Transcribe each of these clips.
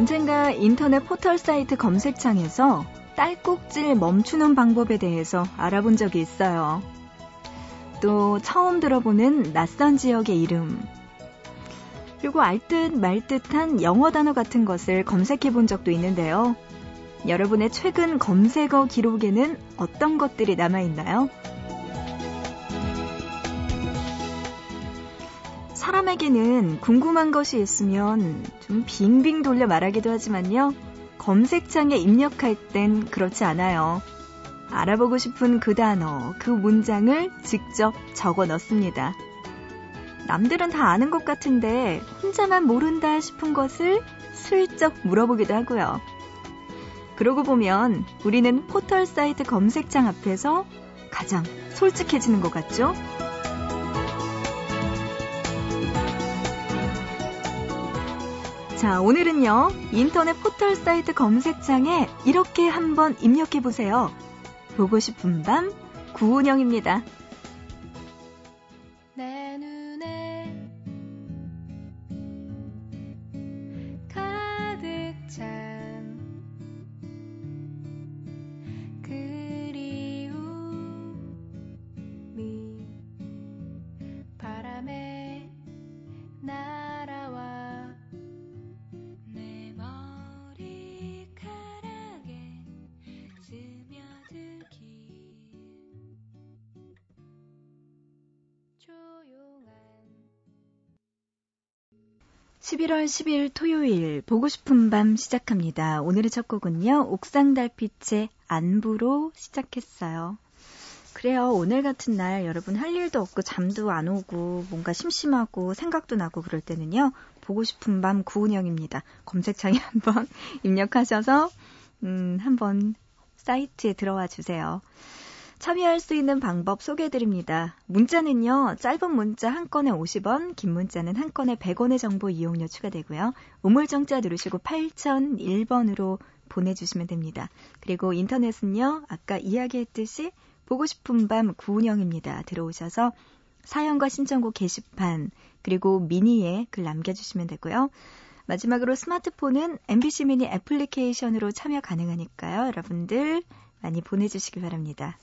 언젠가 인터넷 포털 사이트 검색창에서 딸꾹질 멈추는 방법에 대해서 알아본 적이 있어요. 또 처음 들어보는 낯선 지역의 이름. 그리고 알듯 말듯한 영어 단어 같은 것을 검색해 본 적도 있는데요. 여러분의 최근 검색어 기록에는 어떤 것들이 남아 있나요? 사람에게는 궁금한 것이 있으면 좀 빙빙 돌려 말하기도 하지만요. 검색창에 입력할 땐 그렇지 않아요. 알아보고 싶은 그 단어, 그 문장을 직접 적어 넣습니다. 남들은 다 아는 것 같은데 혼자만 모른다 싶은 것을 슬쩍 물어보기도 하고요. 그러고 보면 우리는 포털 사이트 검색창 앞에서 가장 솔직해지는 것 같죠? 자, 오늘은요, 인터넷 포털 사이트 검색창에 이렇게 한번 입력해 보세요. 보고 싶은 밤, 구은영입니다. 11월 10일 토요일 보고 싶은 밤 시작합니다. 오늘의 첫 곡은요. 옥상 달빛의 안부로 시작했어요. 그래요. 오늘 같은 날 여러분 할 일도 없고 잠도 안 오고 뭔가 심심하고 생각도 나고 그럴 때는요. 보고 싶은 밤 구은영입니다. 검색창에 한번 입력하셔서 음, 한번 사이트에 들어와 주세요. 참여할 수 있는 방법 소개해드립니다. 문자는요, 짧은 문자 한 건에 50원, 긴 문자는 한 건에 100원의 정보 이용료 추가되고요. 우물정자 누르시고 8001번으로 보내주시면 됩니다. 그리고 인터넷은요, 아까 이야기했듯이 보고 싶은 밤 구운영입니다. 들어오셔서 사연과 신청곡 게시판, 그리고 미니에 글 남겨주시면 되고요. 마지막으로 스마트폰은 MBC 미니 애플리케이션으로 참여 가능하니까요. 여러분들 많이 보내주시기 바랍니다.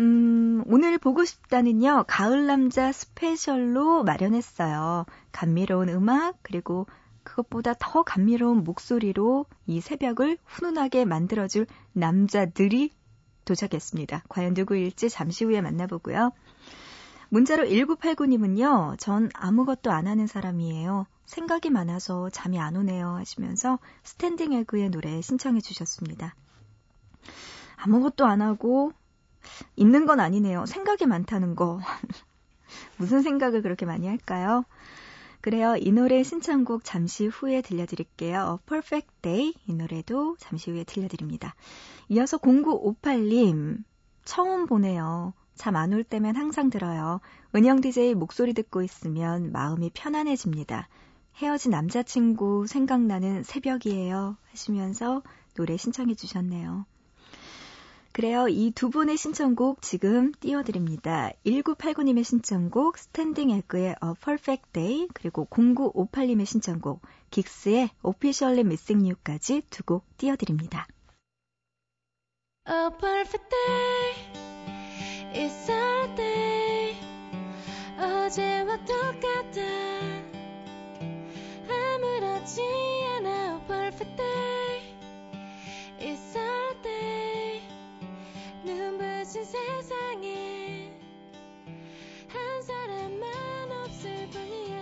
음, 오늘 보고 싶다는요, 가을 남자 스페셜로 마련했어요. 감미로운 음악, 그리고 그것보다 더 감미로운 목소리로 이 새벽을 훈훈하게 만들어줄 남자들이 도착했습니다. 과연 누구일지 잠시 후에 만나보고요. 문자로 1989님은요, 전 아무것도 안 하는 사람이에요. 생각이 많아서 잠이 안 오네요. 하시면서 스탠딩 에그의 노래 신청해 주셨습니다. 아무것도 안 하고 있는 건 아니네요. 생각이 많다는 거. 무슨 생각을 그렇게 많이 할까요? 그래요. 이 노래 신청곡 잠시 후에 들려드릴게요. Perfect Day. 이 노래도 잠시 후에 들려드립니다. 이어서 0958님. 처음 보내요. 잠 안 올 때면 항상 들어요. 은영 DJ 목소리 듣고 있으면 마음이 편안해집니다. 헤어진 남자친구 생각나는 새벽이에요. 하시면서 노래 신청해 주셨네요. 그래요. 이 두 분의 신청곡 지금 띄워드립니다. 1989님의 신청곡 스탠딩 에그의 A Perfect Day 그리고 0958님의 신청곡 긱스의 Officially Missing You까지 두 곡 띄워드립니다. A perfect day is our day 어제와 똑같아 아무렇지 않아 A perfect day 눈부신 세상에 한 사람만 없을 뿐이야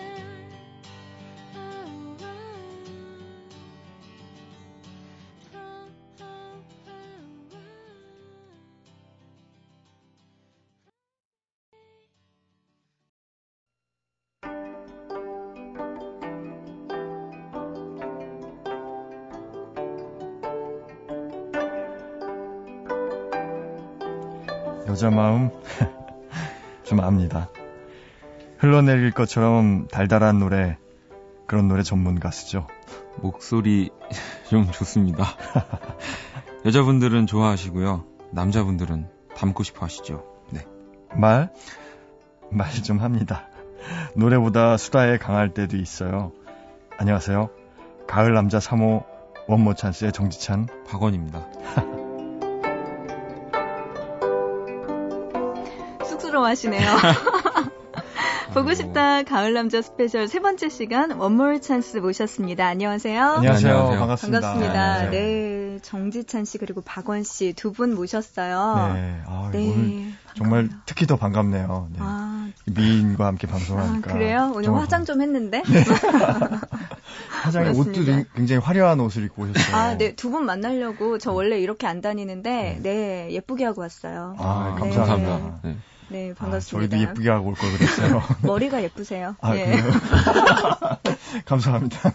여자 마음 좀 압니다. 흘러내릴 것처럼 달달한 노래 그런 노래 전문 가수죠. 목소리 좀 좋습니다. 여자분들은 좋아하시고요. 남자분들은 닮고 싶어 하시죠. 네. 말? 말 좀 합니다. 노래보다 수다에 강할 때도 있어요. 안녕하세요. 가을 남자 3호 원모 찬스의 정지찬. 박원입니다. 쑥스러워하시네요. 보고 싶다 가을 남자 스페셜 세 번째 시간 원모어 찬스 모셨습니다. 안녕하세요. 안녕하세요. 안녕하세요. 반갑습니다. 반갑습니다. 네. 네, 정지찬 씨 그리고 박원 씨 두 분 모셨어요. 네. 아, 네, 오늘 정말. 특히 더 반갑네요. 네. 아, 미인과 함께 아, 방송하니까. 그래요? 오늘 정말 화장 좀 했는데? 화장에 옷도. 굉장히 화려한 옷을 입고 오셨어요. 아, 네, 두 분 만나려고 저 원래 이렇게 안 다니는데, 네, 예쁘게 하고 왔어요. 아, 네. 감사합니다. 네. 네, 아, 반갑습니다. 저희도 예쁘게 하고 올 걸 그랬어요. 머리가 예쁘세요. 아, 네. 그래요? 감사합니다.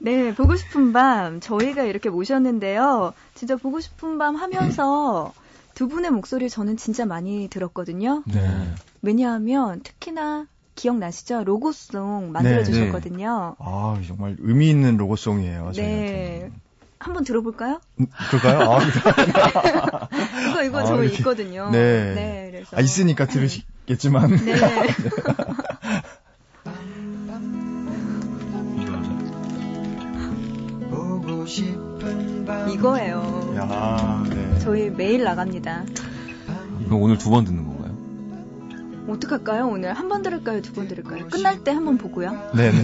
네, 보고 싶은 밤 저희가 이렇게 모셨는데요. 진짜 보고 싶은 밤 하면서 두 분의 목소리 저는 진짜 많이 들었거든요. 네. 왜냐하면 특히나 기억나시죠? 로고송 만들어 네. 주셨거든요. 아, 정말 의미 있는 로고송이에요. 네. 저희한테는. 한번 들어볼까요? 음, 그럴까요? 아, 이거 이거 아, 저 이렇게. 있거든요. 네. 그래서 아, 있으니까 들으시겠지만. 네. 밤 이거예요. 야, 네. 저희 매일 나갑니다. 오늘 두 번 듣는 건가요? 어떡할까요? 오늘 한 번 들을까요? 두 번 들을까요? 끝날 때 한 번 보고요. 네네.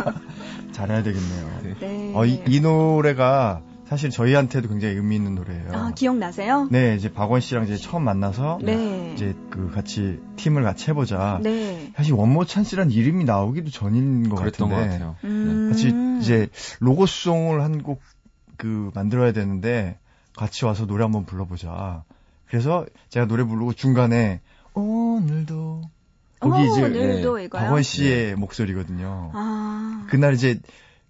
잘해야 되겠네요. 네. 네. 어, 이, 이 노래가 사실 저희한테도 굉장히 의미 있는 노래예요. 아, 기억나세요? 네, 이제 박원 씨랑 이제 처음 만나서 네. 이제 그 같이 팀을 같이 해보자. 네. 사실 원모 찬스란 이름이 나오기도 전인 것 그랬던 것 같은데 같아요. 음. 같이 이제 로고송을 한 곡 그 만들어야 되는데 같이 와서 노래 한번 불러보자. 그래서 제가 노래 부르고 중간에 오늘도 거기 이제 오늘도 네, 이거요? 박원 씨의 목소리거든요. 아. 그날 이제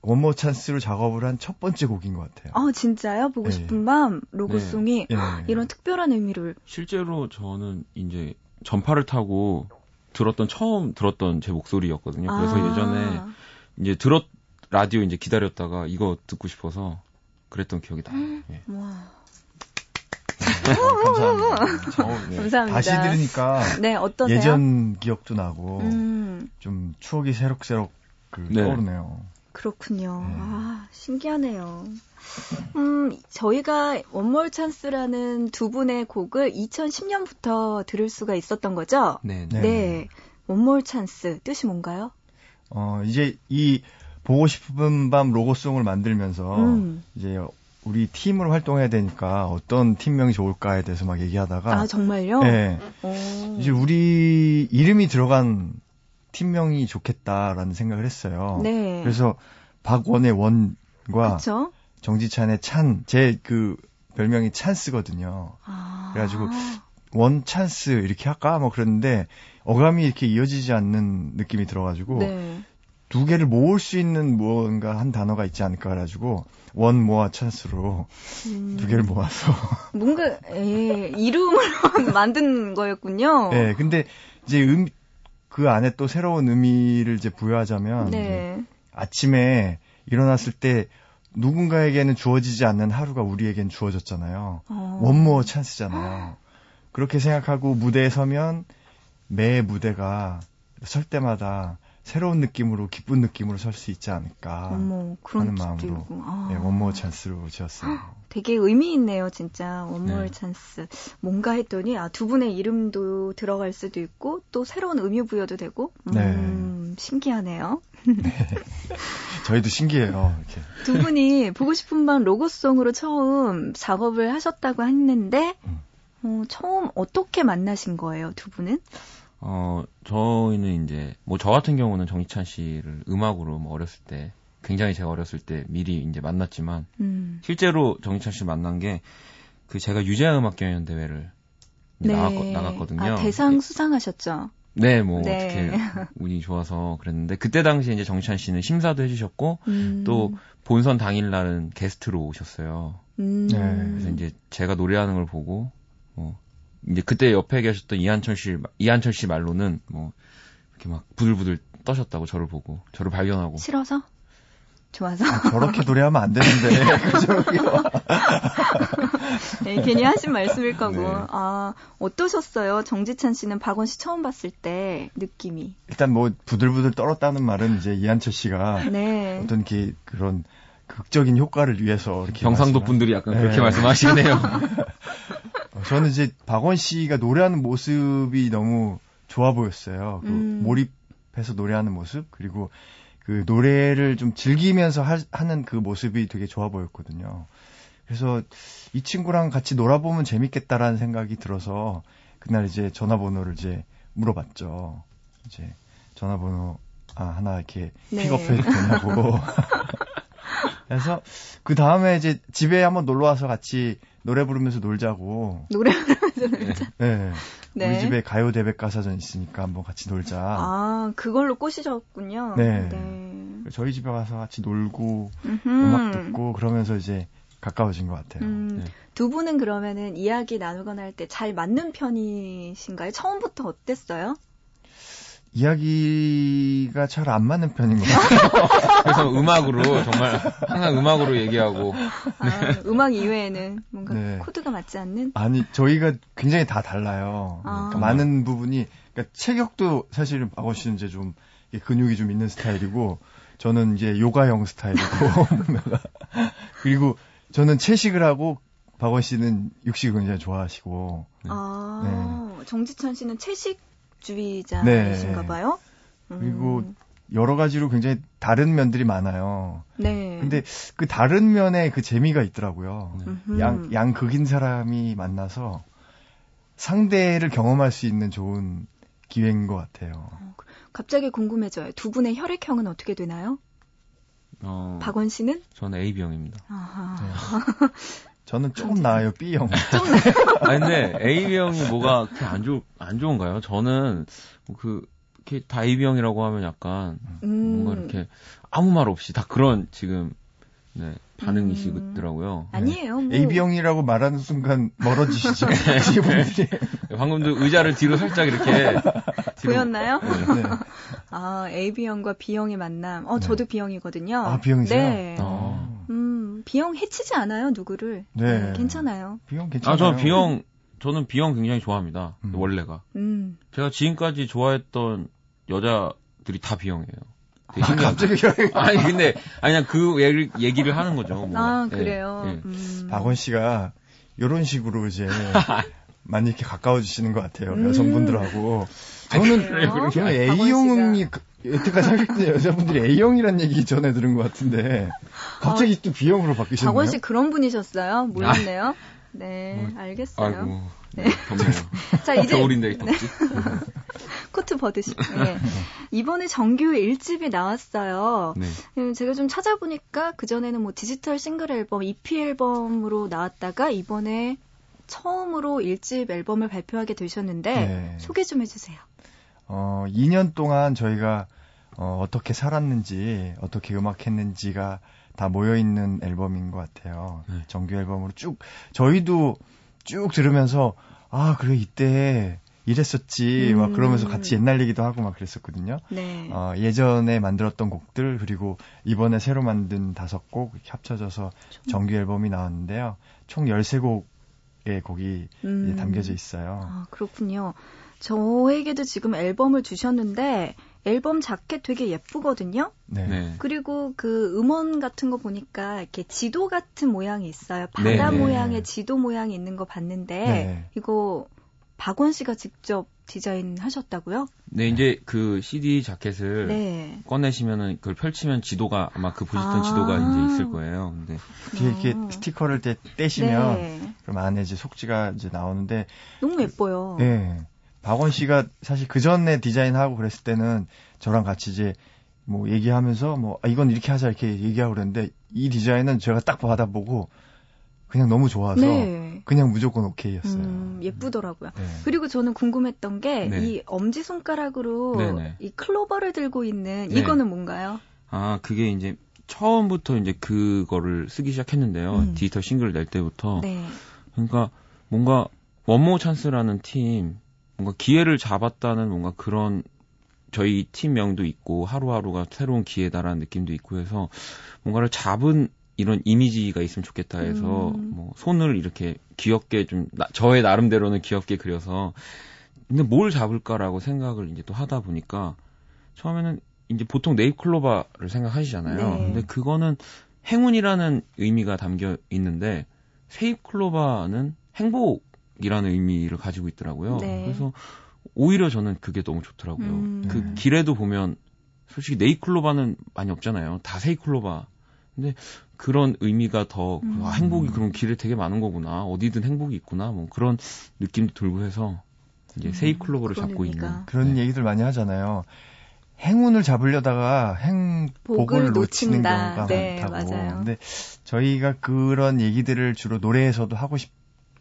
원모 찬스로 작업을 한 첫 번째 곡인 것 같아요. 아, 진짜요? 보고 네. 싶은 밤 로고송이 예. 이런 특별한 의미를 실제로 저는 이제 전파를 타고 들었던 처음 들었던 제 목소리였거든요. 그래서 아. 예전에 이제 들었 라디오 이제 기다렸다가 이거 듣고 싶어서 그랬던 기억이 나요. 예. 와. 감사합니다. 저, 네. 감사합니다. 다시 들으니까 네, 어떠세요? 예전 기억도 나고 음, 좀 추억이 새록새록 그 네. 떠오르네요. 그렇군요. 네. 아, 신기하네요. 음, 저희가 원몰 찬스라는 두 분의 곡을 2010년부터 들을 수가 있었던 거죠? 네. 네. 네. 원몰 찬스 뜻이 뭔가요? 어, 이제 이 보고 싶은 밤 로고송을 만들면서 음. 이제 우리 팀으로 활동해야 되니까 어떤 팀명이 좋을까에 대해서 막 얘기하다가 아, 정말요? 네. 오. 이제 우리 이름이 들어간 팀명이 좋겠다라는 생각을 했어요. 네. 그래서 박원의 원과 그쵸? 정지찬의 찬, 제 그 별명이 찬스거든요. 아. 그래가지고 원 찬스 이렇게 할까 뭐 그랬는데 어감이 이렇게 이어지지 않는 느낌이 들어가지고 네. 두 개를 모을 수 있는 무언가 한 단어가 있지 않을까 그래가지고 원 모아 찬스로 음. 두 개를 모아서 뭔가 예, 이름을 만든 거였군요. 네 근데 이제 음, 그 안에 또 새로운 의미를 이제 부여하자면 이제 네. 아침에 일어났을 때 누군가에게는 주어지지 않는 하루가 우리에겐 주어졌잖아요. 어. 원모어 찬스잖아요. 그렇게 생각하고 무대에 서면 매 무대가 설 때마다 새로운 느낌으로 기쁜 느낌으로 설 수 있지 않을까 어머, 그런 하는 마음으로. 아. 네, 원모어 찬스로 지었어요. 되게 의미 있네요, 진짜. 원몰 네. 찬스. 뭔가 했더니, 아, 두 분의 이름도 들어갈 수도 있고, 또 새로운 의미 부여도 되고, 음, 신기하네요. 저희도 신기해요. 이렇게. 두 분이 보고 싶은 밤 로고송으로 처음 작업을 하셨다고 했는데, 음. 어, 처음 어떻게 만나신 거예요, 두 분은? 어, 저희는 이제, 뭐, 저 같은 경우는 정희찬 씨를 음악으로 뭐 어렸을 때, 굉장히 제가 어렸을 때 미리 이제 만났지만, 음. 실제로 정희찬 씨 만난 게, 그 제가 유재하 음악 경연 대회를 이제 나갔, 나갔거 든요. 아, 대상 수상하셨죠? 네, 뭐, 네. 어떻게 운이 좋아서 그랬는데, 그때 당시에 이제 정희찬 씨는 심사도 해주셨고, 음. 또 본선 당일 날은 게스트로 오셨어요. 음. 네, 그래서 이제 제가 노래하는 걸 보고, 뭐, 이제 그때 옆에 계셨던 이한철 씨, 이한철 씨 말로는 뭐, 이렇게 막 부들부들 떠셨다고 저를 보고, 저를 발견하고. 싫어서? 좋아서. 아, 저렇게 노래하면 안 되는데. 그죠? 네, 괜히 하신 말씀일 거고. 네. 아, 어떠셨어요? 정지찬 씨는 박원 씨 처음 봤을 때 느낌이. 일단 뭐 부들부들 떨었다는 말은 이제 이한철 씨가 네. 어떤 게 그런 극적인 효과를 위해서 이렇게 경상도 말씀하- 분들이 약간 네. 그렇게 말씀하시네요. 어, 저는 이제 박원 씨가 노래하는 모습이 너무 좋아 보였어요. 그 음. 몰입해서 노래하는 모습 그리고 그 노래를 좀 즐기면서 하, 하는 그 모습이 되게 좋아 보였거든요. 그래서 이 친구랑 같이 놀아보면 재밌겠다라는 생각이 들어서 그날 이제 전화번호를 이제 물어봤죠. 이제 전화번호 아, 하나 이렇게 네. 픽업해도 되냐고. 그래서 그 다음에 이제 집에 한번 놀러 와서 같이 노래 부르면서 놀자고. 노래 부르면서 네. 네. 우리 집에 가요 대백과사전 있으니까 한번 같이 놀자. 아, 그걸로 꼬시셨군요. 네. 네. 저희 집에 가서 같이 놀고 음흠. 음악 듣고 그러면서 이제 가까워진 것 같아요. 음, 네. 두 분은 그러면은 이야기 나누거나 할 때 잘 맞는 편이신가요? 처음부터 어땠어요? 이야기가 잘 안 맞는 편인 것 같아요. 그래서 음악으로 정말 항상 음악으로 얘기하고 아, 음악 이외에는 뭔가 네. 코드가 맞지 않는? 아니 저희가 굉장히 다 달라요. 아. 그러니까 많은 부분이 그러니까 체격도 사실은 박원 씨는 이제 좀 근육이 좀 있는 스타일이고 저는 이제 요가형 스타일이고 그리고 저는 채식을 하고 박원 씨는 육식을 굉장히 좋아하시고 네. 아, 정지찬 씨는 네. 채식 주의자이신가 봐요? 음, 그리고 여러 가지로 굉장히 다른 면들이 많아요. 네. 근데 그 다른 면에 그 재미가 있더라고요. 음흠. 양, 양 극인 사람이 만나서 상대를 경험할 수 있는 좋은 기회인 것 같아요. 갑자기 궁금해져요. 두 분의 혈액형은 어떻게 되나요? 어, 박원 씨는? 저는 AB형입니다. 아하. 네. 저는 조금 나아요, B형. 아니 근데 AB형이 뭐가 그렇게 안 좋, 안 좋은가요? 저는 뭐그 이렇게 다 AB형이라고 하면 약간 음, 뭔가 이렇게 아무 말 없이 다 그런 지금 네, 반응이시더라고요. 아니에요. 뭐. AB형이라고 말하는 순간 멀어지시죠. 이분들이. 방금도 의자를 뒤로 살짝 이렇게 뒤로- 보였나요? 네. 아, AB형과 B형의 만남. 어, 네. 저도 B형이거든요. 아, B형이세요? 네. 아. 음, B형 해치지 않아요, 누구를. 네. 괜찮아요. B형 괜찮아요. 아, 저는 B형, 저는 B형 굉장히 좋아합니다. 음. 원래가. 음. 제가 지금까지 좋아했던 여자들이 다 B형이에요. 되게 아? 갑자기 아니, 근데, 아니, 그냥 그 얘기를, 얘기를 하는 거죠. 뭐. 아, 예, 그래요. 예. 음. 박원 씨가 이런 식으로 이제 많이 이렇게 가까워지시는 것 같아요. 음. 여성분들하고. 그래요? 저는, 저는 A형이 그- 여태까지 생각했던 여자분들이 A형이란 얘기 전에 들은 것 같은데 갑자기 또 B형으로 바뀌셨네요. 박원 씨 그런 분이셨어요? 몰랐네요. 네, 알겠어요. 아이고. 네, 덥네요. 자, 이제 겨울인데 덥지? 코트 벗으시고. 네. 이번에 정규 1집이 나왔어요. 네. 음, 제가 좀 찾아보니까 그 전에는 뭐 디지털 싱글 앨범, EP 앨범으로 나왔다가 이번에 처음으로 1집 앨범을 발표하게 되셨는데 네. 소개 좀 해주세요. 어, 2년 동안 저희가 어, 어떻게 살았는지, 어떻게 음악했는지가 다 모여있는 앨범인 것 같아요. 네. 정규 앨범으로 쭉, 저희도 쭉 들으면서, 아, 그래, 이때 이랬었지, 막 음. 그러면서 같이 옛날 얘기도 하고 막 그랬었거든요. 네. 어, 예전에 만들었던 곡들, 그리고 이번에 새로 만든 다섯 곡 합쳐져서 정규 앨범이 나왔는데요. 총 13곡의 곡이 음. 이제 담겨져 있어요. 아, 그렇군요. 저에게도 지금 앨범을 주셨는데 앨범 자켓 되게 예쁘거든요. 네. 네. 그리고 그 음원 같은 거 보니까 이렇게 지도 같은 모양이 있어요. 바다 네, 네. 모양의 지도 모양이 있는 거 봤는데 네. 이거 박원 씨가 직접 디자인하셨다고요? 네, 이제 그 CD 자켓을 네. 꺼내시면은 그걸 펼치면 지도가 아마 그 보셨던 아. 지도가 이제 있을 거예요. 근데 이렇게, 어. 스티커를 떼, 떼시면 네. 그럼 안에 이제 속지가 이제 나오는데 너무 예뻐요. 예. 박원 씨가 사실 그 전에 디자인하고 그랬을 때는 저랑 같이 이제 뭐 얘기하면서 뭐 아, 이건 이렇게 하자 이렇게 얘기하고 그랬는데 이 디자인은 제가 딱 받아보고 그냥 너무 좋아서 네. 그냥 무조건 오케이였어요. 음, 예쁘더라고요. 네. 그리고 저는 궁금했던 게 네. 이 엄지 손가락으로 네네. 이 클로버를 들고 있는 네. 이거는 뭔가요? 아, 그게 이제 처음부터 이제 그거를 쓰기 시작했는데요. 음. 디지털 싱글을 낼 때부터. 네. 그러니까 뭔가 원모 찬스라는 팀, 뭔가 기회를 잡았다는 뭔가 그런 저희 팀명도 있고 하루하루가 새로운 기회다라는 느낌도 있고 해서 뭔가를 잡은 이런 이미지가 있으면 좋겠다 해서 음. 뭐 손을 이렇게 귀엽게 좀 나- 저의 나름대로는 귀엽게 그려서 근데 뭘 잡을까라고 생각을 이제 또 하다 보니까 처음에는 이제 보통 네잎클로바를 생각하시잖아요. 네. 근데 그거는 행운이라는 의미가 담겨 있는데 세잎클로바는 행복 이라는 의미를 가지고 있더라고요. 네. 그래서 오히려 저는 그게 너무 좋더라고요. 음. 그 네. 길에도 보면 솔직히 네잎클로바는 많이 없잖아요. 다 세잎클로바. 근데 그런 의미가 더 음. 아, 행복이 그럼 길에 되게 많은 거구나. 어디든 행복이 있구나. 뭐 그런 느낌도 들고 해서 이제 세잎클로버를 그런 잡고 의미가. 있는 그런 네. 얘기들 많이 하잖아요. 행운을 잡으려다가 행복을 복을 놓치는 놓친다. 경우가 네, 많다고. 맞아요. 근데 저희가 그런 얘기들을 주로 노래에서도 하고 싶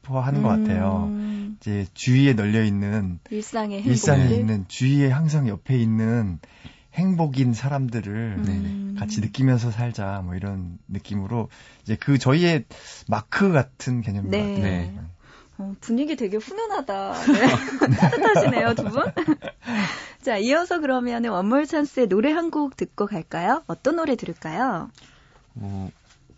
어 하는 것 같아요. 음, 이제 주위에 널려 있는 일상의 일상에 행복을 있는 주위에 항상 옆에 있는 행복인 사람들을 음. 같이 느끼면서 살자 뭐 이런 느낌으로 이제 그 저희의 마크 같은 개념인 네. 것 같아요. 네. 어, 분위기 되게 훈훈하다. 네. 따뜻하시네요, 두 분. 자, 이어서 그러면 원몰 찬스의 노래 한 곡 듣고 갈까요? 어떤 노래 들을까요? 어,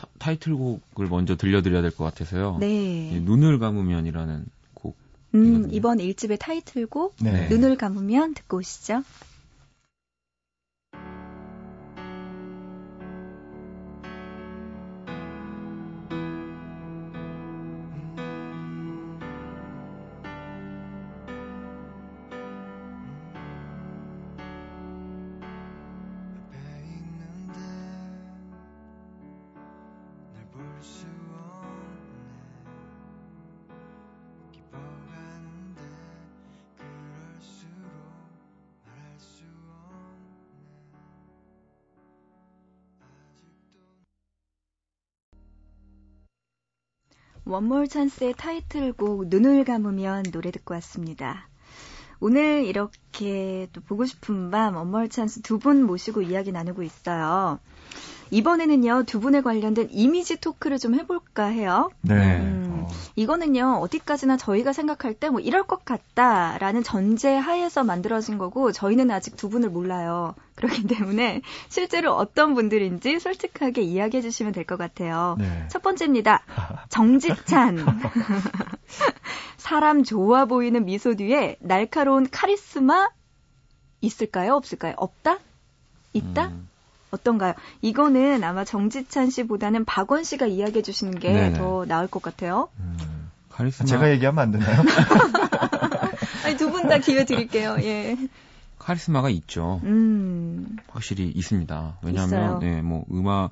타- 타이틀곡을 먼저 들려드려야 될 것 같아서요. 네. 예, 눈을 감으면이라는 곡. 음, 이거든요. 이번 일집의 타이틀곡 네. 눈을 감으면 듣고 오시죠. 원몰 찬스의 타이틀곡 눈을 감으면 노래 듣고 왔습니다. 오늘 이렇게 또 보고 싶은 밤 원몰 찬스 두 분 모시고 이야기 나누고 있어요. 이번에는요 두 분에 관련된 이미지 토크를 좀 해볼까 해요. 네. 음. 어, 이거는요 어디까지나 저희가 생각할 때 뭐 이럴 것 같다라는 전제 하에서 만들어진 거고 저희는 아직 두 분을 몰라요. 그렇기 때문에 실제로 어떤 분들인지 솔직하게 이야기해 주시면 될 것 같아요. 네. 첫 번째입니다. 정직찬. 사람 좋아 보이는 미소 뒤에 날카로운 카리스마 있을까요? 없을까요? 없다? 있다? 음, 어떤가요? 이거는 아마 정지찬 씨보다는 박원 씨가 이야기해 주시는 게. 더 나을 것 같아요. 음. 카리스마. 제가 얘기하면 안 되나요? 아니, 두 분 다 기회 드릴게요. 예. 카리스마가 있죠. 음. 확실히 있습니다. 왜냐하면 네, 뭐 음악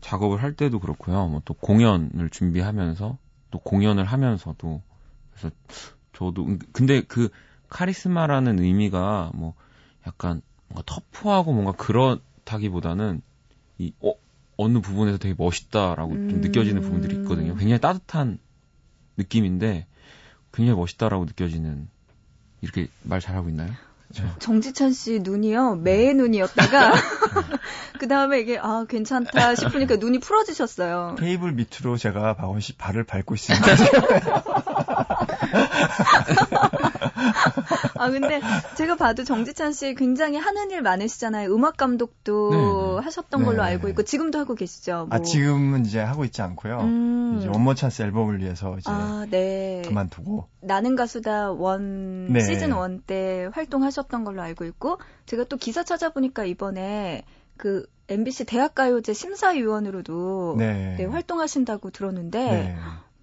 작업을 할 때도 그렇고요. 뭐 또 공연을 준비하면서 또 공연을 하면서도 그래서 저도 은- 근데 그 카리스마라는 의미가 뭐 약간 뭔가 터프하고 뭔가 그 렇다기보다는 이 어, 어느 부분에서 되게 멋있다라고 좀 음. 느껴지는 부분들이 있거든요. 굉장히 따뜻한 느낌인데 굉장히 멋있다라고 느껴지는 이렇게 말 잘하고 있나요? 정지찬 씨 눈이요 매의 눈이었다가 그 다음에 이게 아 괜찮다 싶으니까 눈이 풀어지셨어요. 테이블 밑으로 제가 박원 씨 발을 밟고 있습니다. 아 근데 제가 봐도 정지찬 씨 굉장히 하는 일 많으시잖아요. 음악 감독도 네네. 하셨던 걸로 네. 알고 있고 지금도 하고 계시죠. 아 뭐. 지금은 이제 하고 있지 않고요. 음. 이제 원모 찬스 앨범을 위해서 이제 아, 네. 그만두고 나는 가수다 원 네. 시즌 원 때 활동하셨던 걸로 알고 있고 제가 또 기사 찾아보니까 이번에 그 MBC 대학가요제 심사위원으로도 네. 네, 활동하신다고 들었는데 네.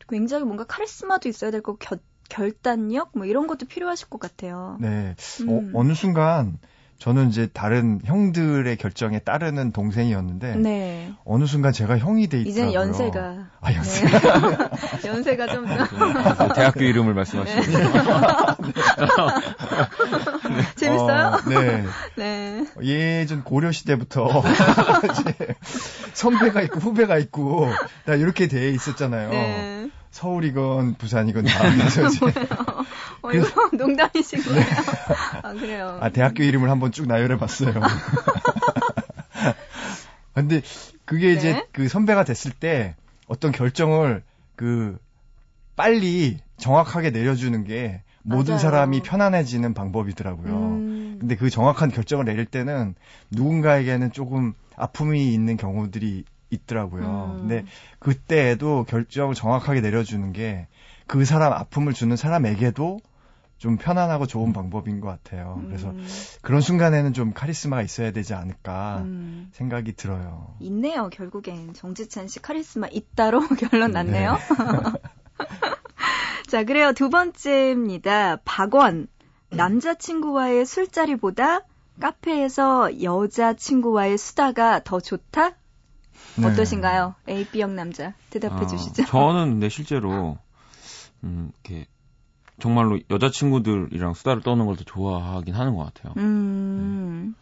굉장히 뭔가 카리스마도 있어야 될 거고 겨- 결단력 뭐 이런 것도 필요하실 것 같아요. 네. 음. 어, 어느 순간 저는 이제 다른 형들의 결정에 따르는 동생이었는데 네. 어느 순간 제가 형이 돼 있더라고요. 이제는 연세가 아 연세가 네. 연세가 좀그 대학교 이름을 말씀하시는 재밌어요? 어, 네. 네. 예전 고려 시대부터 이제 선배가 있고 후배가 있고 나 이렇게 돼 있었잖아요. 네. 서울이건 부산이건 다 그래서 이제 어, 이거 농담이신 거예요? 아, 그래요. 아 대학교 이름을 한번 쭉 나열해 봤어요. 근데 그게 이제 네. 그 선배가 됐을 때 어떤 결정을 그 빨리 정확하게 내려주는 게 모든 맞아요. 사람이 편안해지는 방법이더라고요. 음. 근데 그 정확한 결정을 내릴 때는 누군가에게는 조금 아픔이 있는 경우들이 있더라고요. 음. 근데 그때에도 결정을 정확하게 내려주는 게 그 사람 아픔을 주는 사람에게도 좀 편안하고 좋은 방법인 것 같아요. 그래서 음. 그런 순간에는 좀 카리스마가 있어야 되지 않을까 음. 생각이 들어요. 있네요, 결국엔. 정지찬 씨 카리스마 있다로 결론 났네요. 자, 그래요. 두 번째입니다. 박원. 남자친구와의 술자리보다 카페에서 여자친구와의 수다가 더 좋다? 네. 어떠신가요? A, B형 남자. 대답해 아, 주시죠. 저는 근데 실제로 음, 이렇게 정말로 여자친구들이랑 수다를 떠는 걸 더 좋아하긴 하는 것 같아요. 음,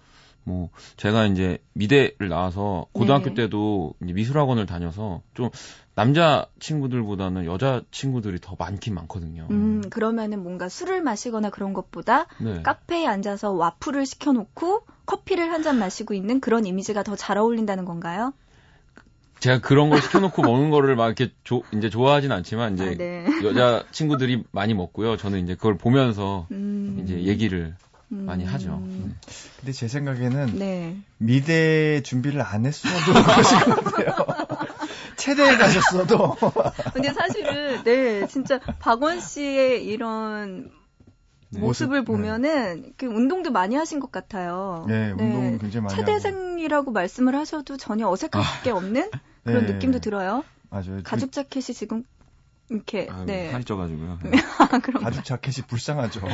뭐 제가 이제 미대를 나와서 고등학교 네. 때도 미술학원을 다녀서 좀 남자 친구들보다는 여자 친구들이 더 많긴 많거든요. 음, 그러면은 뭔가 술을 마시거나 그런 것보다 네. 카페에 앉아서 와플을 시켜놓고 커피를 한 잔 마시고 있는 그런 이미지가 더 잘 어울린다는 건가요? 제가 그런 걸 시켜놓고 먹는 거를 막 이렇게 조- 이제 좋아하진 않지만 이제 아, 네. 여자 친구들이 많이 먹고요. 저는 이제 그걸 보면서 음, 이제 얘기를 음, 많이 하죠. 네. 근데 제 생각에는 네. 미대 준비를 안 했어도 그러실 것 같아요. 체대에 가셨어도 근데 사실은 네 진짜 박원 씨의 이런 네. 모습을 모습, 보면은 그 운동도 많이 하신 것 같아요. 네, 운동 굉장히 많이 하고. 차대생이라고 말씀을 하셔도 전혀 어색할 게 없는 그런 네. 느낌도 들어요. 맞아요. 가죽 자켓이 지금 이렇게 아유, 네. 살이 쪄가지고요. 아, 그럼 가죽 자켓이 불쌍하죠.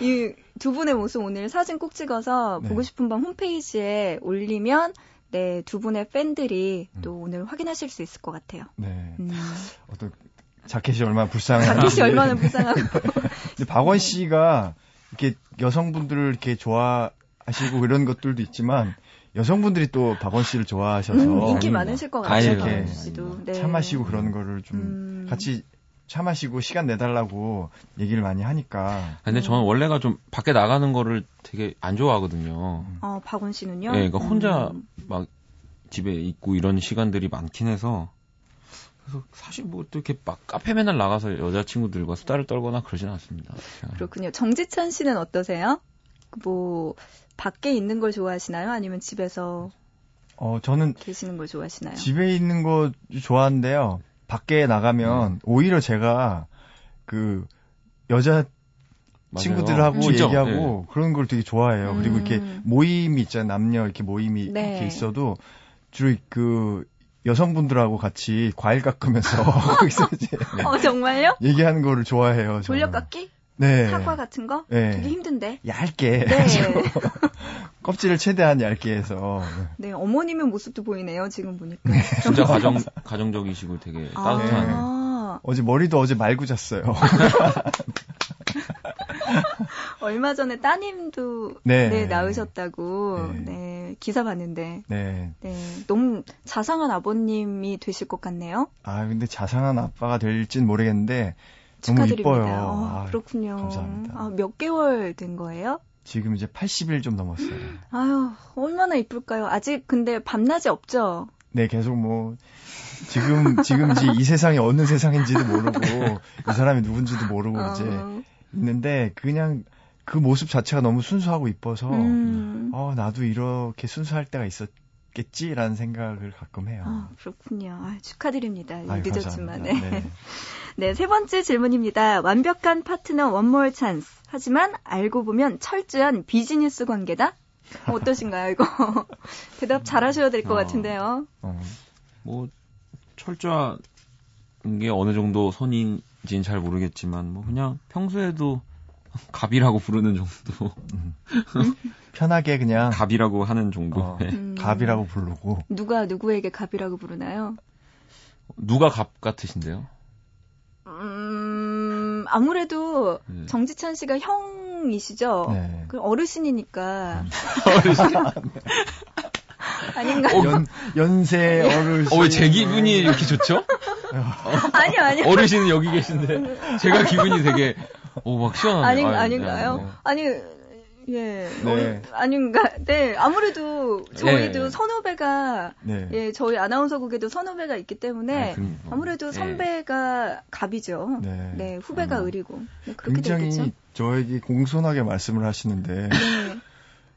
이 두 분의 모습 오늘 사진 꼭 찍어서 네. 보고 싶은 밤 홈페이지에 올리면 네, 두 분의 팬들이 음. 또 오늘 확인하실 수 있을 것 같아요. 네. 음. 어떤 자켓이 얼마나 불쌍한지. 자켓이 얼마나 불쌍하고. 근데 박원 씨가 이렇게 여성분들을 이렇게 좋아하시고 이런 것들도 있지만 여성분들이 또 박원 씨를 좋아하셔서 음, 인기. 많으실 것 같아요, 박원 씨도. 네. 차 마시고 그런 거를 좀 음. 같이 차 마시고 시간 내달라고 얘기를 많이 하니까 근데 저는 원래가 좀 밖에 나가는 거를 되게 안 좋아하거든요. 어, 박원 씨는요? 네, 그러니까 혼자 음. 막 집에 있고 이런 시간들이 많긴 해서 그래서 사실 뭐 또 이렇게 막 카페 맨날 나가서 여자친구들과 수다를 떨거나 그러진 않습니다. 그렇군요. 정지찬 씨는 어떠세요? 뭐 밖에 있는 걸 좋아하시나요? 아니면 집에서 어 저는 계시는 걸 좋아하시나요? 집에 있는 거 좋아하는데요. 밖에 나가면 오히려 제가 그 여자 맞아요. 친구들하고 진짜, 얘기하고 그런 걸 되게 좋아해요. 그리고 이렇게 음. 모임이 있잖아요. 남녀 이렇게 모임이 네. 이렇게 있어도 주로 그 여성분들하고 같이 과일 깎으면서 거기서 이제 어, 정말요? 얘기하는 거를 좋아해요. 저는. 돌려깎기? 네. 사과 같은 거? 네. 되게 힘든데. 얇게 네. 껍질을 최대한 얇게 해서 네, 어머님의 모습도 보이네요, 지금 보니까. 진짜 가정 가정적이시고 되게 따뜻한. 아, 어제 머리도 어제 말고 잤어요. 얼마 전에 따님도 네. 네, 낳으셨다고 네. 네, 기사 봤는데 네. 네, 너무 자상한 아버님이 되실 것 같네요. 아 근데 자상한 아빠가 될진 모르겠는데 축하드립니다. 어, 아, 그렇군요. 감사합니다. 아, 몇 개월 된 거예요? 지금 이제 80일 좀 넘었어요. 아유, 얼마나 이쁠까요? 아직 근데 밤낮이 없죠? 네, 계속 뭐 지금 지금 이제 이 세상이 어느 세상인지도 모르고 이 사람이 누군지도 모르고 이제 어, 있는데 그냥 그 모습 자체가 너무 순수하고 이뻐서 음. 어 나도 이렇게 순수할 때가 있었 겠지라는 생각을 가끔 해요. 아, 그렇군요. 아, 축하드립니다. 아유, 늦었지만. 네. 네. 네, 세 번째 질문입니다. 완벽한 파트너 원몰 찬스. 하지만 알고 보면 철저한 비즈니스 관계다? 어, 어떠신가요, 이거? 대답 잘 하셔야 될것 어. 같은데요. 어, 뭐 철저한 게 어느 정도 선인지는 잘 모르겠지만 뭐 그냥 평소에도 갑이라고 부르는 정도, 편하게 그냥 갑이라고 하는 정도. 어, 네. 음. 갑이라고 부르고 누가 누구에게 갑이라고 부르나요? 누가 갑 같으신데요? 음, 아무래도 네. 정지찬 씨가 형이시죠? 네. 그 어르신이니까. 음. 아닌가요? 연 연세 어르신 어, 왜 제 기분이 이렇게 좋죠? 아니요, 아니요. 어르신은 여기 계신데 제가 기분이 되게 오막 시원하네요. 아닌, 아닌가요? 네, 네. 아니, 예. 네. 어, 아닌가? 네. 아무래도 저희도 예. 선후배가 네. 예, 저희 아나운서국에도 선후배가 있기 때문에 아. 아무래도 예. 선배가 갑이죠. 네. 네, 후배가 음. 을이고. 네, 그렇게 굉장히 되겠죠. 저에게 공손하게 말씀을 하시는데. 네.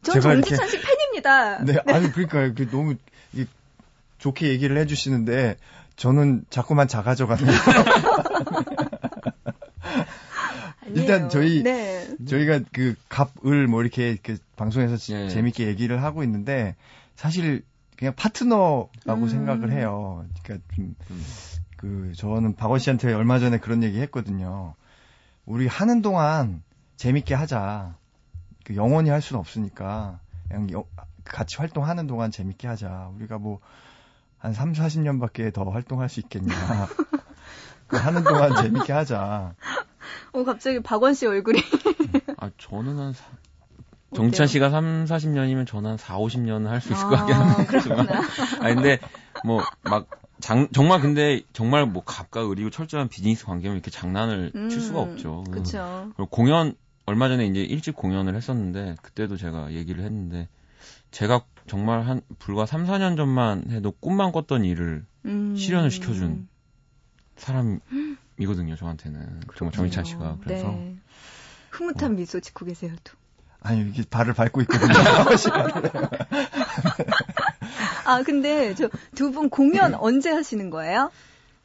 이렇게- 정기찬 씨 팬입니다. 네, 아니 그러니까 너무 이- 좋게 얘기를 해주시는데 저는 자꾸만 작아져가는. 아니에요. 일단 저희- 네. 저희가 그 갑을 뭐 이렇게, 이렇게 방송에서 지- 예. 재밌게 얘기를 하고 있는데 사실 그냥 파트너라고 음. 생각을 해요. 그러니까 좀 음. 그 저는 박원 씨한테 얼마 전에 그런 얘기 했거든요. 우리 하는 동안 재밌게 하자. 그 영원히 할 수는 없으니까 그냥 여- 같이 활동하는 동안 재밌게 하자. 우리가 뭐 한 3, 40년밖에 더 활동할 수 있겠냐. 그 하는 동안 재밌게 하자. 어, 갑자기 박원 씨 얼굴이. 아, 저는 한 사... 정찬 씨가 3, 40년이면 저는 한 4, 50년은 할 수 있을 것 같긴 아, 한데. 아 근데 뭐 막 장, 정말 근데 정말 뭐 갑과 을이고 철저한 비즈니스 관계면 이렇게 장난을 칠 수가 음, 없죠. 그리고 공연 얼마 전에 이제 일찍 공연을 했었는데 그때도 제가 얘기를 했는데 제가 정말 한 불과 3, 4년 전만 해도 꿈만 꿨던 일을 음. 실현을 시켜준 사람 이거든요. 저한테는 정말 정희찬 씨가 그래서 네. 흐뭇한 미소 짓고 계세요, 또. 아니 이게 발을 밟고 있거든요. 아, 근데 저 두 분 공연 언제 하시는 거예요?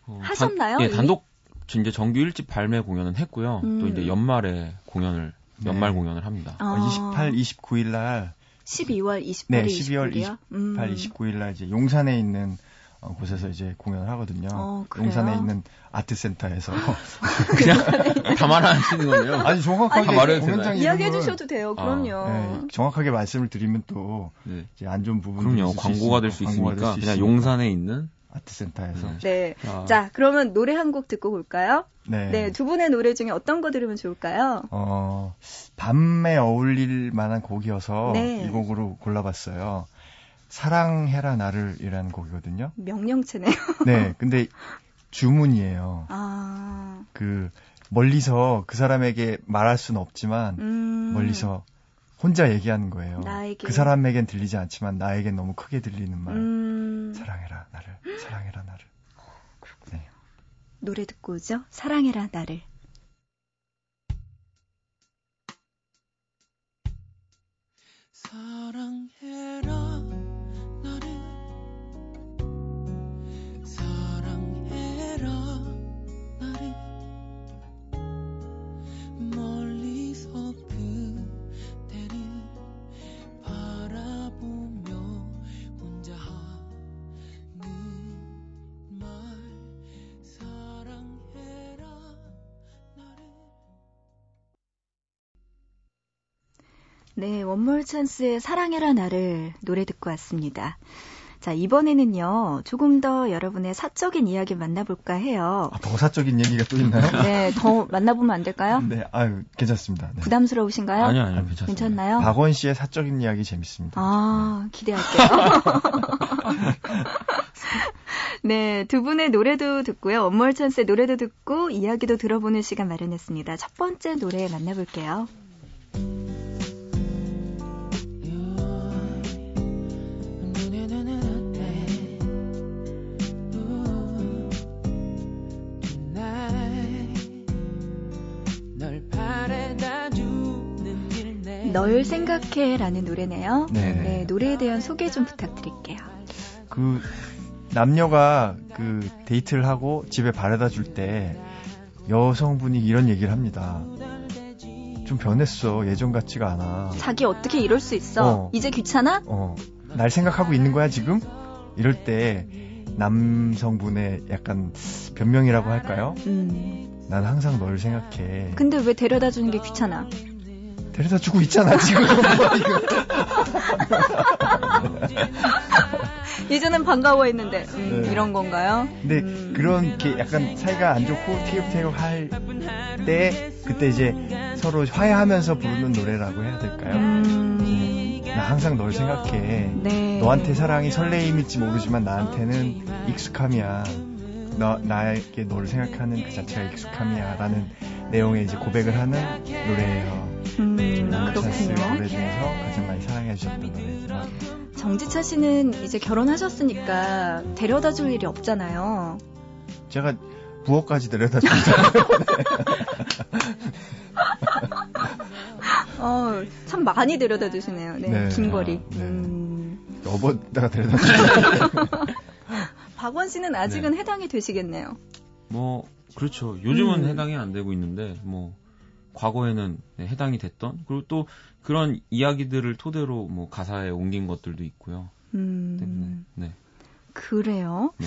어, 하셨나요, 단, 예, 이미? 단독 이제 정규 1집 발매 공연은 했고요. 음. 또 이제 연말에 공연을 연말 네. 공연을 합니다. 아, 28, 29일 날 12월 28일, 네, 12월 29일이요? 음. 28, 29일 날 이제 용산에 있는 어, 곳에서 이제 공연을 하거든요. 어, 그래요? 용산에 있는 아트센터에서. 그냥 다 말하시는 거네요. 아니 정확하게 다 말해도 공연장? 이야기해 주셔도 돼요. 아, 그럼요. 네, 정확하게 말씀을 드리면 또 네. 이제 안 좋은 부분이 그럼요. 광고가 될 수 있으니까 그냥 용산에 있는 아트센터에서. 네. 네. 아, 자, 그러면 노래 한 곡 듣고 볼까요? 네. 네, 두 분의 노래 중에 어떤 거 들으면 좋을까요? 어, 밤에 어울릴 만한 곡이어서 네. 이 곡으로 골라봤어요. 사랑해라 나를 이라는 곡이거든요. 명령체네요. 네, 근데 주문이에요. 아, 그 멀리서 그 사람에게 말할 수는 없지만 음. 멀리서 혼자 얘기하는 거예요. 나에게. 그 사람에겐 들리지 않지만 나에겐 너무 크게 들리는 말. 음. 사랑해라 나를. 사랑해라 나를. 네. 노래 듣고 오죠? 사랑해라, 나를. 사랑해라 네, 원몰 찬스의 사랑해라 나를 노래 듣고 왔습니다. 자, 이번에는요, 조금 더 여러분의 사적인 이야기 만나볼까 해요. 아, 더 사적인 얘기가 또 있나요? 네, 더 만나보면 안 될까요? 네, 아유, 괜찮습니다. 네. 부담스러우신가요? 아니요, 아니요, 괜찮습니다. 괜찮나요? 박원 씨의 사적인 이야기 재밌습니다. 아, 기대할게요. 네, 두 분의 노래도 듣고요. 원몰 찬스의 노래도 듣고 이야기도 들어보는 시간 마련했습니다. 첫 번째 노래 만나볼게요. 널 생각해 라는 노래네요. 네. 네, 노래에 대한 소개 좀 부탁드릴게요. 그 남녀가 그 데이트를 하고 집에 바래다 줄 때 여성분이 이런 얘기를 합니다. 좀 변했어. 예전 같지가 않아. 자기 어떻게 이럴 수 있어? 어. 이제 귀찮아? 어, 날 생각하고 있는 거야, 지금? 이럴 때 남성분의 약간 변명이라고 할까요? 음. 난 항상 널 생각해. 근데 왜 데려다 주는 게 귀찮아? 데려다 주고 있잖아, 지금. 예전엔 반가워했는데 음, 네. 이런 건가요? 근데 음. 그런 게 약간 사이가 안 좋고 티격태격 할 때 그때 이제 서로 화해하면서 부르는 노래라고 해야 될까요? 음, 나 항상 널 생각해. 네. 너한테 사랑이 설레임일지 모르지만 나한테는 익숙함이야. 너, 나에게 너를 생각하는 그 자체가 익숙함이야. 라는 내용의 이제 고백을 하는 노래예요. 음, 정지찬 씨의 그렇군요. 노래 중에서 가장 많이 사랑해 주셨던 노래지만 정지찬 씨는 이제 결혼하셨으니까 데려다 줄 일이 없잖아요. 제가 부엌까지 데려다 줬어요. 어, 참 많이 데려다 주시네요. 네, 네. 긴 거리. 아, 네. 음. 여보다가 데려다 줬어요. 박원 씨는 아직은 해당이 되시겠네요. 뭐 그렇죠. 요즘은 음. 해당이 안 되고 있는데 뭐 과거에는 네, 해당이 됐던 그리고 또 그런 이야기들을 토대로 뭐 가사에 옮긴 것들도 있고요. 때문에 음, 네. 그래요? 네.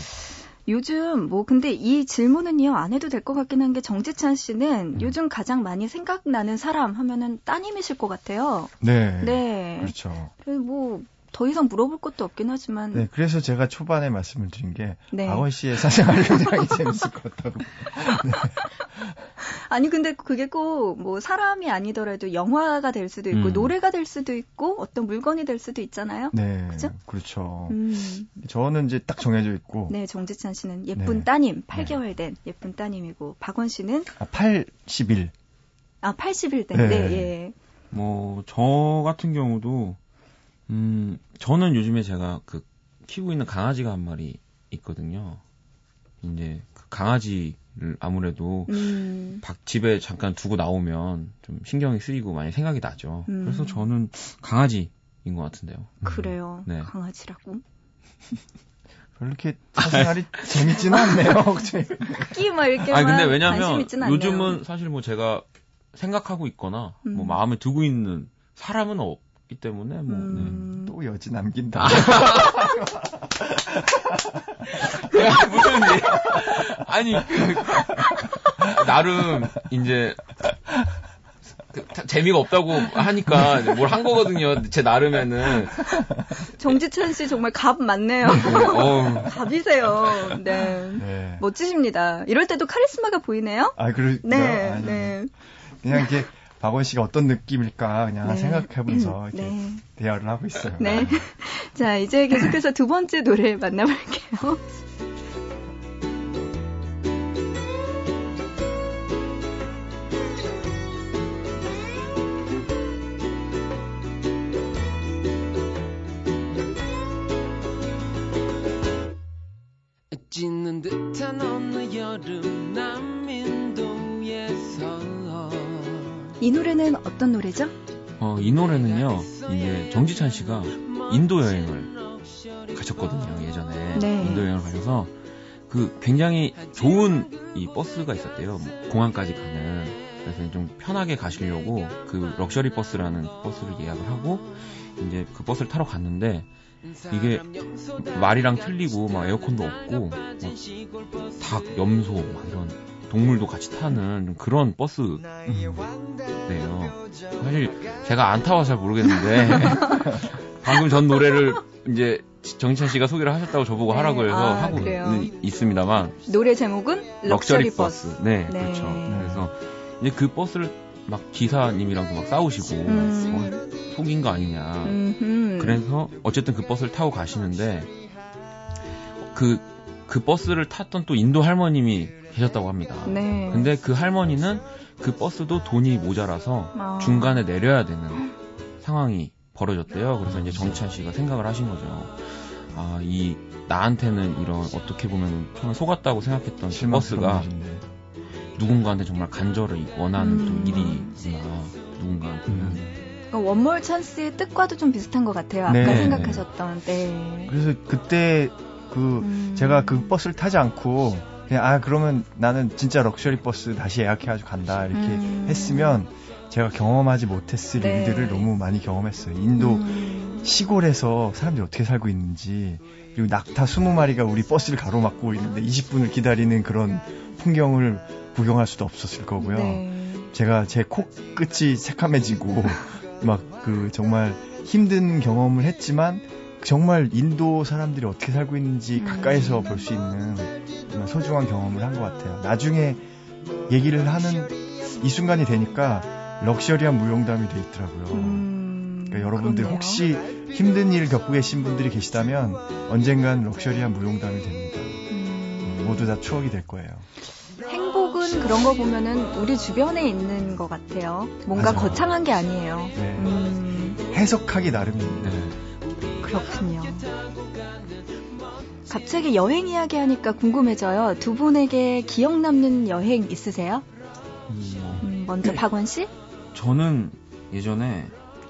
요즘 뭐 근데 이 질문은요 안 해도 될 것 같긴 한 게 정지찬 씨는 음. 요즘 가장 많이 생각나는 사람 하면은 따님이실 것 같아요. 네. 네. 그렇죠. 뭐 더 이상 물어볼 것도 없긴 하지만 네, 그래서 제가 초반에 말씀을 드린 게 네. 박원 씨의 사생활이 굉장히 재밌을 것 같다고. 아니 근데 그게 꼭 뭐 사람이 아니더라도 영화가 될 수도 있고 음. 노래가 될 수도 있고 어떤 물건이 될 수도 있잖아요. 네. 그죠? 그렇죠. 음. 저는 이제 딱 정해져 있고 네, 정지찬 씨는 예쁜 네. 따님, 8개월 된 예쁜 따님이고 박원 씨는 아, 80일. 아 80일 된 네. 네, 예. 뭐 저 같은 경우도 음 저는 요즘에 제가 그 키우고 있는 강아지가 한 마리 있거든요. 이제 그 강아지를 아무래도 음. 밖 집에 잠깐 두고 나오면 좀 신경이 쓰이고 많이 생각이 나죠. 음. 그래서 저는 강아지인 것 같은데요. 그래요. 네. 강아지라고. 별로 이렇게 사생활이 재밌지는 않네요. 끼막 이렇게만 아니 근데 관심 왜냐면. 요즘은 사실 뭐 제가 생각하고 있거나 뭐 음. 마음에 두고 있는 사람은 없기 때문에 뭐 네. 음. 또 여지 남긴다. 내가 무슨 일 아니 그 나름 이제 그, 다- 재미가 없다고 하니까 뭘 한 거거든요. 제 나름에는 정지찬 씨 정말 갑 맞네요. 어우, 갑이세요. 네. 네. 멋지십니다. 이럴 때도 카리스마가 보이네요. 아, 그러, 네, 아니, 네. 그냥 이렇게 박원 씨가 어떤 느낌일까 그냥 네. 생각해보면서 이렇게 네. 대화를 하고 있어요. 네. 자, 이제 계속해서 두 번째 노래 만나볼게요. 찢는 듯한 어느 여름 남인도에서 이 노래는 어떤 노래죠? 어, 이 노래는요. 이제 정지찬 씨가 인도 여행을 가셨거든요. 예전에 네. 인도 여행을 가셔서 그 굉장히 좋은 이 버스가 있었대요. 뭐 공항까지 가는. 그래서 좀 편하게 가시려고 그 럭셔리 버스라는 버스를 예약을 하고 이제 그 버스를 타러 갔는데 이게 말이랑 틀리고 막 에어컨도 없고 막 닭, 염소 막 이런 동물도 같이 타는 그런 버스네요. 사실 제가 안 타봐서 잘 모르겠는데 방금 전 노래를 이제 정지찬 씨가 소개를 하셨다고 저보고 네, 하라고 해서 아, 하고 있습니다만 노래 제목은 럭셔리, 버스. 네, 네. 그렇죠. 그래서 이제 그 버스를 막 기사님이랑도 막 싸우시고 음. 어, 속인 거 아니냐. 음흠. 그래서 어쨌든 그 버스를 타고 가시는데 그, 그 버스를 탔던 또 인도 할머님이 계셨다고 합니다. 네. 근데 그 할머니는 그 버스도 돈이 모자라서 아. 중간에 내려야 되는 상황이 벌어졌대요. 그래서 이제 정찬 씨가 생각을 하신 거죠. 아, 이 나한테는 이런 어떻게 보면 처음에 속았다고 생각했던 그 버스가. 누군가한테 정말 간절히 원하는 음. 또 일이구나. 누군가한테는. 음. 그러니까 원모어 찬스의 뜻과도 좀 비슷한 것 같아요. 아까 네. 생각하셨던. 네. 그래서 그때 그 음. 제가 그 버스를 타지 않고 그냥 아 그러면 나는 진짜 럭셔리 버스 다시 예약해가지고 간다 이렇게 음. 했으면 제가 경험하지 못했을 네. 일들을 너무 많이 경험했어요. 인도 음. 시골에서 사람들이 어떻게 살고 있는지 그리고 낙타 20마리가 우리 버스를 가로막고 있는데 20분을 기다리는 그런 풍경을 구경할 수도 없었을 거고요. 네. 제가 제 코끝이 새카매지고 막 그 정말 힘든 경험을 했지만 정말 인도 사람들이 어떻게 살고 있는지 음. 가까이서 볼 수 있는 정말 소중한 경험을 한 것 같아요. 나중에 얘기를 하는 이 순간이 되니까 럭셔리한 무용담이 돼 있더라고요. 음, 그러니까 여러분들 그러네요. 혹시 힘든 일 겪고 계신 분들이 계시다면 언젠간 럭셔리한 무용담이 됩니다. 음, 모두 다 추억이 될 거예요. 행복을 새벽은 그런 거 보면은 우리 주변에 있는 것 같아요. 뭔가 맞아요. 거창한 게 아니에요. 네. 음, 해석하기 나름입니다. 네. 그렇군요. 갑자기 여행 이야기 하니까 궁금해져요. 두 분에게 기억 남는 여행 있으세요? 음, 음, 먼저 박원 씨? 저는 예전에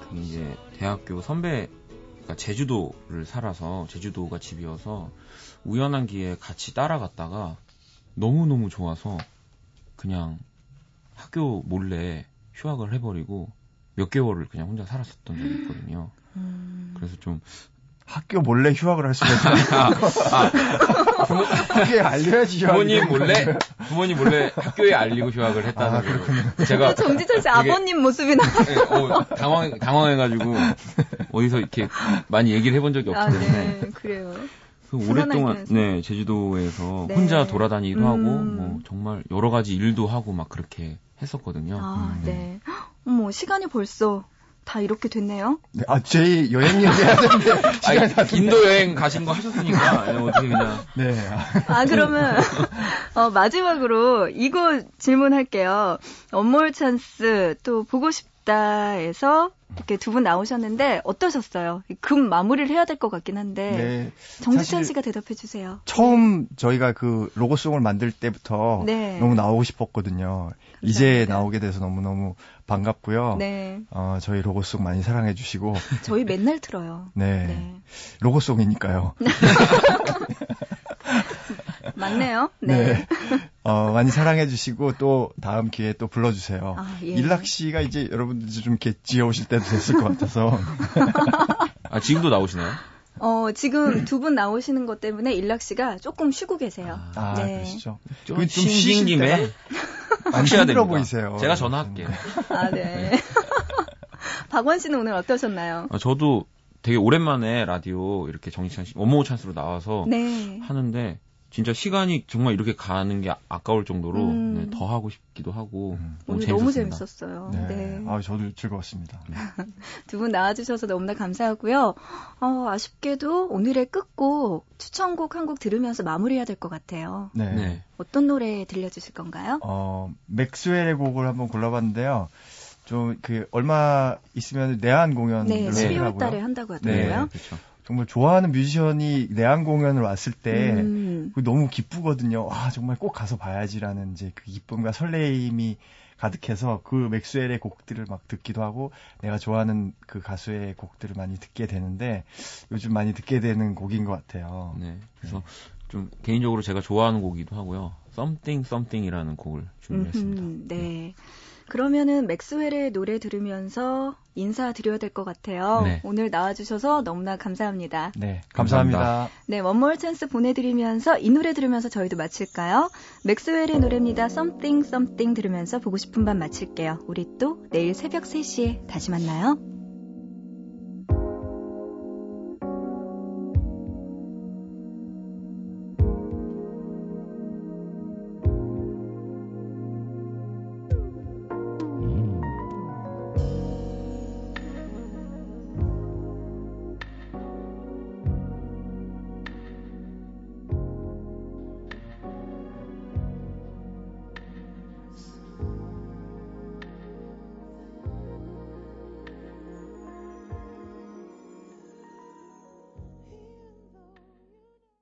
그 이제 대학교 선배가 제주도를 살아서 제주도가 집이어서 우연한 기회에 같이 따라갔다가 너무너무 좋아서 그냥 학교 몰래 휴학을 해버리고 몇 개월을 그냥 혼자 살았었던 적이 있거든요. 음, 그래서 좀 학교 몰래 휴학을 할 수가 있어요. 그게 알려야지 휴학이 부모님 되는 몰래. 부모님 몰래 학교에 알리고 휴학을 했다는 아, 거. 제가 정지철 씨 아버님 모습이 나. 네, 어, 당황 당황해가지고 어디서 이렇게 많이 얘기를 해본 적이 없기 아, 때문에 네, 그래요. 그 오랫동안. 네 제주도에서 네. 혼자 돌아다니기도 음. 하고 뭐 정말 여러 가지 일도 하고 막 그렇게 했었거든요. 아, 음, 네. 어머, 시간이 벌써 다 이렇게 됐네요. 네, 아, 제 여행 얘기해야 되는데. 아니, 인도 여행 가신 거 하셨으니까 네, 어떻게 그냥 네. 아, 아, 그러면, 어, 마지막으로 이거 질문할게요. 원몰 찬스 또 보고 싶다에서 이렇게 두 분 나오셨는데 어떠셨어요? 급 마무리를 해야 될 것 같긴 한데. 네. 정지찬 씨가 대답해 주세요. 처음 저희가 그 로고송을 만들 때부터 네. 너무 나오고 싶었거든요. 이제 감사합니다. 나오게 돼서 너무 너무 반갑고요. 네. 어, 저희 로고송 많이 사랑해 주시고, 저희 맨날 틀어요. 네. 네. 로고송이니까요. 맞네요. 네. 어, 많이 사랑해 주시고, 또 다음 기회에 또 불러 주세요. 아, 예. 일락 씨가 이제 여러분들 좀 이렇게 지어오실 때도 됐을 것 같아서. 아 지금도 나오시나요? 어, 지금 두 분 나오시는 것 때문에 일락 씨가 조금 쉬고 계세요. 아, 네. 그러시죠. 좀 그좀 신긴 쉬실 김에 힘들어 됩니다. 보이세요. 제가 전화할게요. 아, 네. 박원 씨는 오늘 어떠셨나요? 아, 저도 되게 오랜만에 라디오 이렇게 정치찬 씨 원모 찬스로 나와서 네. 하는데 진짜 시간이 정말 이렇게 가는 게 아까울 정도로 음. 네, 더 하고 싶기도 하고 음. 너무 오늘 너무. 재밌었어요. 네. 네. 아, 저도 즐거웠습니다. 두분 나와주셔서 너무나 감사하고요. 어, 아쉽게도 오늘의 끝곡 추천곡 한 곡 들으면서 마무리해야 될 것 같아요. 네. 네. 어떤 노래 들려주실 건가요? 어, 맥스웰의 곡을 한번 골라봤는데요. 좀 그 얼마 있으면 내한 공연을 네, 12월 하고요. 달에 한다고 네, 하더라고요. 그렇죠. 정말 좋아하는 뮤지션이 내한 공연을 왔을 때 음, 너무 기쁘거든요. 아 정말 꼭 가서 봐야지라는 이제 그 기쁨과 설레임이 가득해서 그 맥스웰의 곡들을 막 듣기도 하고 내가 좋아하는 그 가수의 곡들을 많이 듣게 되는데 요즘 많이 듣게 되는 곡인 것 같아요. 네. 그래서 좀 개인적으로 제가 좋아하는 곡이기도 하고요. Something Something이라는 곡을 준비했습니다. 음흠, 네. 그러면은 맥스웰의 노래 들으면서 인사드려야 될 것 같아요. 네. 오늘 나와주셔서 너무나 감사합니다. 네, 감사합니다. 감사합니다. 네, 원몰 찬스 보내드리면서 이 노래 들으면서 저희도 마칠까요? 맥스웰의 노래입니다. Something Something 들으면서 보고 싶은 밤 마칠게요. 우리 또 내일 새벽 3시에 다시 만나요.